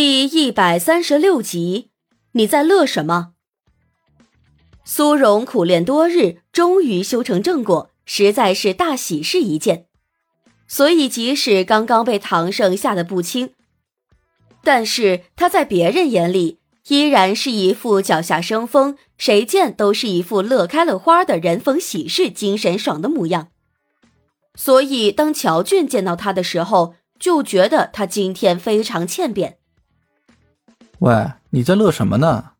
第一百三十六集，你在乐什么？苏荣苦练多日，终于修成正果，实在是大喜事一件。所以，即使刚刚被唐胜吓得不轻，但是他在别人眼里依然是一副脚下生风，谁见都是一副乐开了花的人逢喜事精神爽的模样。所以，当乔俊见到他的时候，就觉得他今天非常欠扁。喂，你在乐什么呢？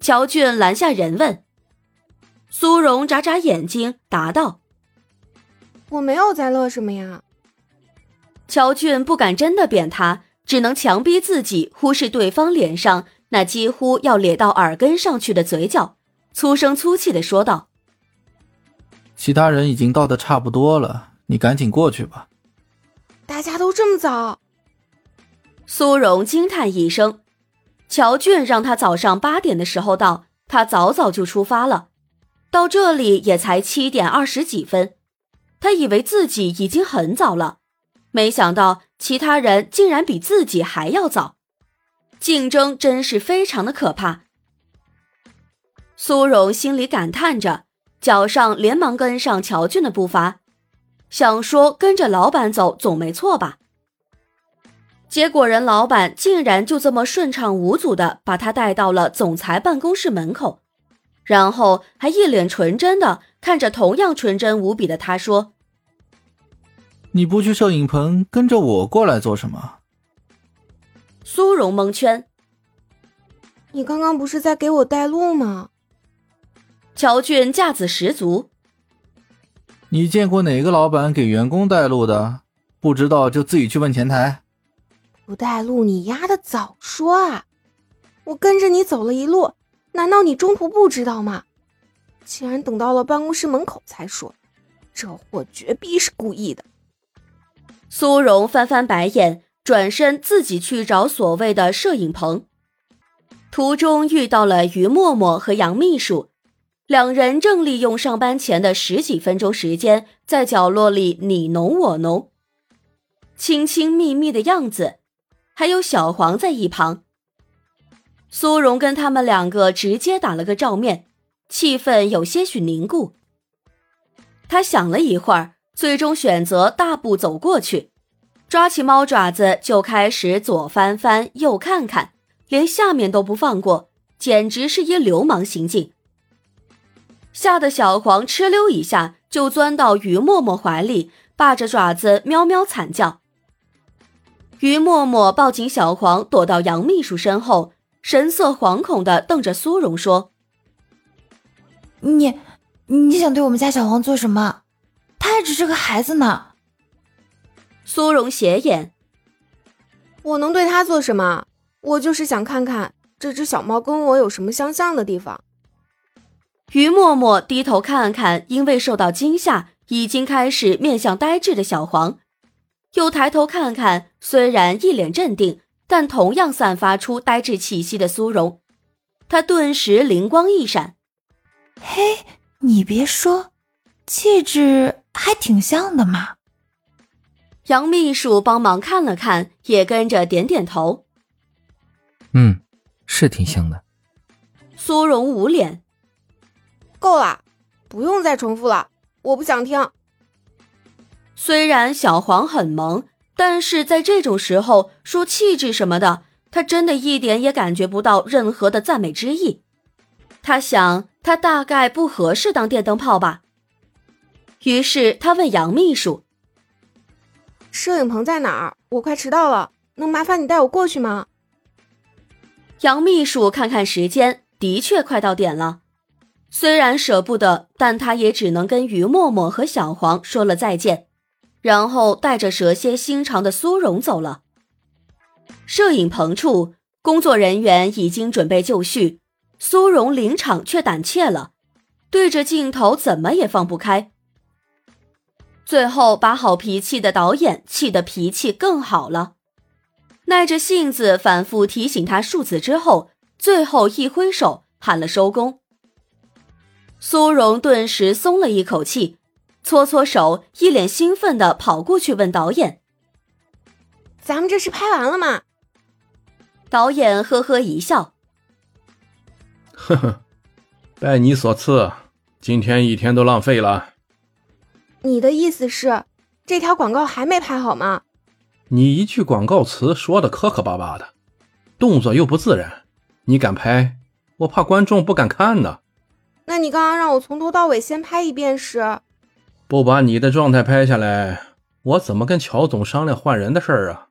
乔俊拦下人问。苏荣眨眨眼睛，答道：“我没有在乐什么呀。”乔俊不敢真的扁他，只能强逼自己忽视对方脸上那几乎要咧到耳根上去的嘴角，粗声粗气的说道。其他人已经到的差不多了，你赶紧过去吧。大家都这么早？苏荣惊叹一声。乔俊让他早上八点的时候到，他早早就出发了。到这里也才七点二十几分，他以为自己已经很早了，没想到其他人竟然比自己还要早。竞争真是非常的可怕。苏荣心里感叹着。脚上连忙跟上乔俊的步伐，想说跟着老板走总没错吧？结果人老板竟然就这么顺畅无阻的把他带到了总裁办公室门口，然后还一脸纯真的看着同样纯真无比的他说：“你不去摄影棚，跟着我过来做什么？”苏荣蒙圈：“你刚刚不是在给我带路吗？”乔俊架子十足。你见过哪个老板给员工带路的？不知道就自己去问前台。不带路，你丫的早说啊！我跟着你走了一路，难道你中途不知道吗？竟然等到了办公室门口才说，这货绝逼是故意的。苏荣翻翻白眼，转身自己去找所谓的摄影棚。途中遇到了于默默和杨秘书。两人正利用上班前的十几分钟时间，在角落里你侬我侬，亲亲密密的样子。还有小黄在一旁。苏荣跟他们两个直接打了个照面，气氛有些许凝固。他想了一会儿，最终选择大步走过去，抓起猫爪子就开始左翻翻右看看，连下面都不放过，简直是一流氓行径。吓得小黄哧溜一下就钻到于默默怀里，霸着爪子喵喵惨叫。于默默抱紧小黄，躲到杨秘书身后，神色惶恐的瞪着苏荣说：“你，你想对我们家小黄做什么？他还只是个孩子呢。”苏荣斜眼：“我能对他做什么？我就是想看看这只小猫跟我有什么相像的地方。”于默默低头看看，因为受到惊吓已经开始面相呆滞的小黄，又抬头看看虽然一脸镇定，但同样散发出呆滞气息的苏荣，他顿时灵光一闪：“嘿，你别说，气质还挺像的嘛。”杨秘书帮忙看了看，也跟着点点头：“嗯，是挺像的。”苏荣捂脸。够了，不用再重复了，我不想听。虽然小黄很萌，但是在这种时候说气质什么的，他真的一点也感觉不到任何的赞美之意。他想，他大概不合适当电灯泡吧。于是他问杨秘书：“摄影棚在哪儿？我快迟到了，能麻烦你带我过去吗？”杨秘书看看时间，的确快到点了。虽然舍不得，但他也只能跟于默默和小黄说了再见，然后带着蛇蝎心肠的苏荣走了。摄影棚处，工作人员已经准备就绪，苏荣临场却胆怯了，对着镜头怎么也放不开。最后把好脾气的导演气得脾气更好了，耐着性子反复提醒他数次之后，最后一挥手喊了收工。苏荣顿时松了一口气，搓搓手，一脸兴奋的跑过去问导演：“咱们这是拍完了吗？导演呵呵一笑：“呵呵，拜你所赐，今天一天都浪费了。”你的意思是，这条广告还没拍好吗？你一句广告词说的磕磕巴巴的，动作又不自然，你敢拍？我怕观众不敢看呢。那你刚刚让我从头到尾先拍一遍时，不把你的状态拍下来，我怎么跟乔总商量换人的事儿啊？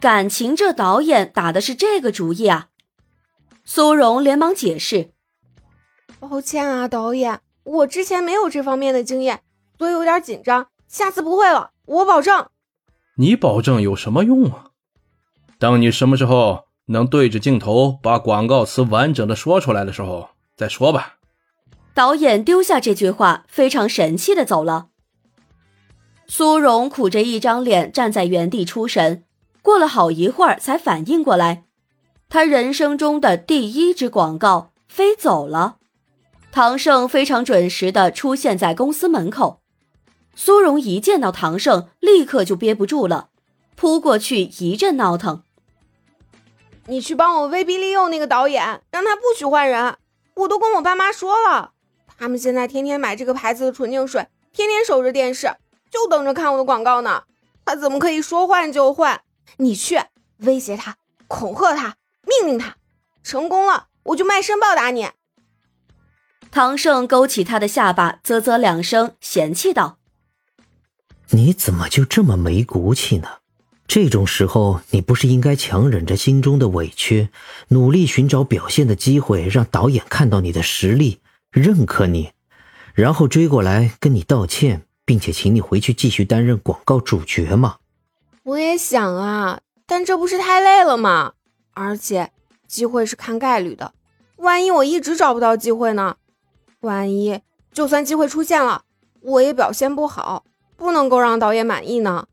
感情这导演打的是这个主意啊！苏荣连忙解释：“抱歉啊，导演，我之前没有这方面的经验，所以有点紧张，下次不会了，我保证。”你保证有什么用啊？等你什么时候能对着镜头把广告词完整的说出来的时候再说吧。导演丢下这句话，非常神气的走了。苏荣苦着一张脸站在原地出神，过了好一会儿才反应过来，他人生中的第一支广告飞走了。唐盛非常准时的出现在公司门口。苏荣一见到唐盛，立刻就憋不住了，扑过去一阵闹腾。你去帮我威逼利诱那个导演，让他不许换人。我都跟我爸妈说了，他们现在天天买这个牌子的纯净水，天天守着电视，就等着看我的广告呢。他怎么可以说换就换？你去威胁他，恐吓他，命令他，成功了我就卖身报答你。唐盛勾起他的下巴，啧啧两声，嫌弃道。你怎么就这么没骨气呢？这种时候，你不是应该强忍着心中的委屈，努力寻找表现的机会，让导演看到你的实力，认可你，然后追过来跟你道歉，并且请你回去继续担任广告主角吗？我也想啊，但这不是太累了吗？而且机会是看概率的，万一我一直找不到机会呢？万一就算机会出现了，我也表现不好。不能够让导演满意呢，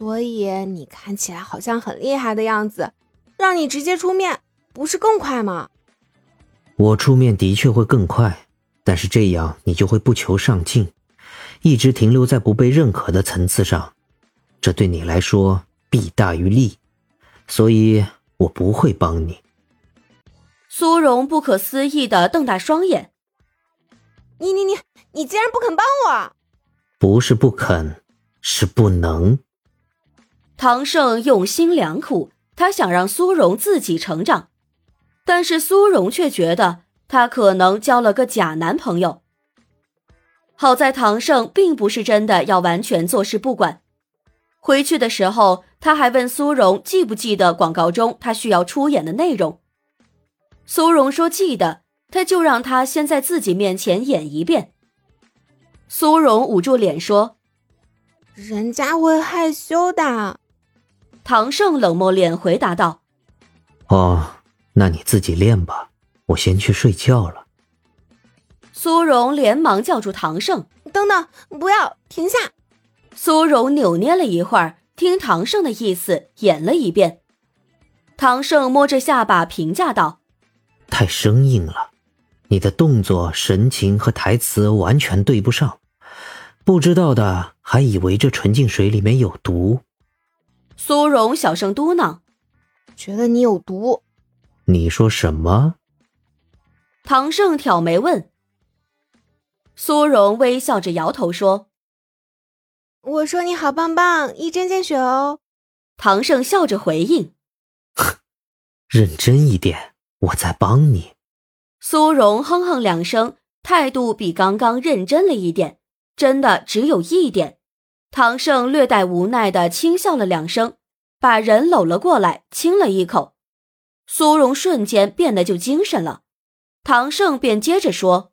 所以你看起来好像很厉害的样子，让你直接出面不是更快吗？我出面的确会更快，但是这样你就会不求上进，一直停留在不被认可的层次上，这对你来说弊大于利，所以我不会帮你。苏荣不可思议的瞪大双眼，你你你你竟然不肯帮我！不是不肯，是不能。唐盛用心良苦，他想让苏荣自己成长，但是苏荣却觉得他可能交了个假男朋友。好在唐盛并不是真的要完全坐视不管。回去的时候，他还问苏荣记不记得广告中他需要出演的内容。苏荣说记得，他就让他先在自己面前演一遍。苏荣捂住脸说：“人家会害羞的。”唐盛冷漠脸回答道：“哦，那你自己练吧，我先去睡觉了。”苏荣连忙叫住唐盛：“等等，不要停下！”苏荣扭捏了一会儿，听唐盛的意思，演了一遍。唐盛摸着下巴评价道：“太生硬了。”你的动作、神情和台词完全对不上，不知道的还以为这纯净水里面有毒。苏荣小声嘟囔：“觉得你有毒。”你说什么？唐胜挑眉问。苏荣微笑着摇头说：“我说你好棒棒，一针见血哦。”唐胜笑着回应：“ 认真一点，我在帮你。”苏荣哼哼两声，态度比刚刚认真了一点，真的只有一点。唐胜略带无奈的轻笑了两声，把人搂了过来，亲了一口。苏荣瞬间变得就精神了。唐胜便接着说：“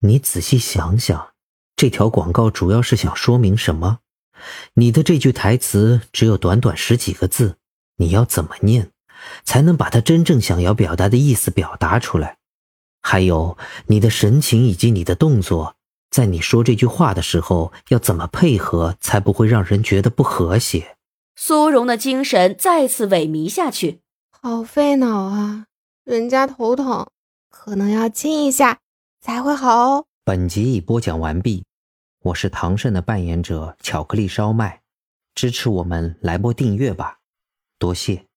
你仔细想想，这条广告主要是想说明什么？你的这句台词只有短短十几个字，你要怎么念，才能把他真正想要表达的意思表达出来？”还有你的神情以及你的动作，在你说这句话的时候要怎么配合，才不会让人觉得不和谐？苏荣的精神再次萎靡下去，好费脑啊！人家头疼，可能要亲一下才会好哦。本集已播讲完毕，我是唐胜的扮演者巧克力烧麦，支持我们来波订阅吧，多谢。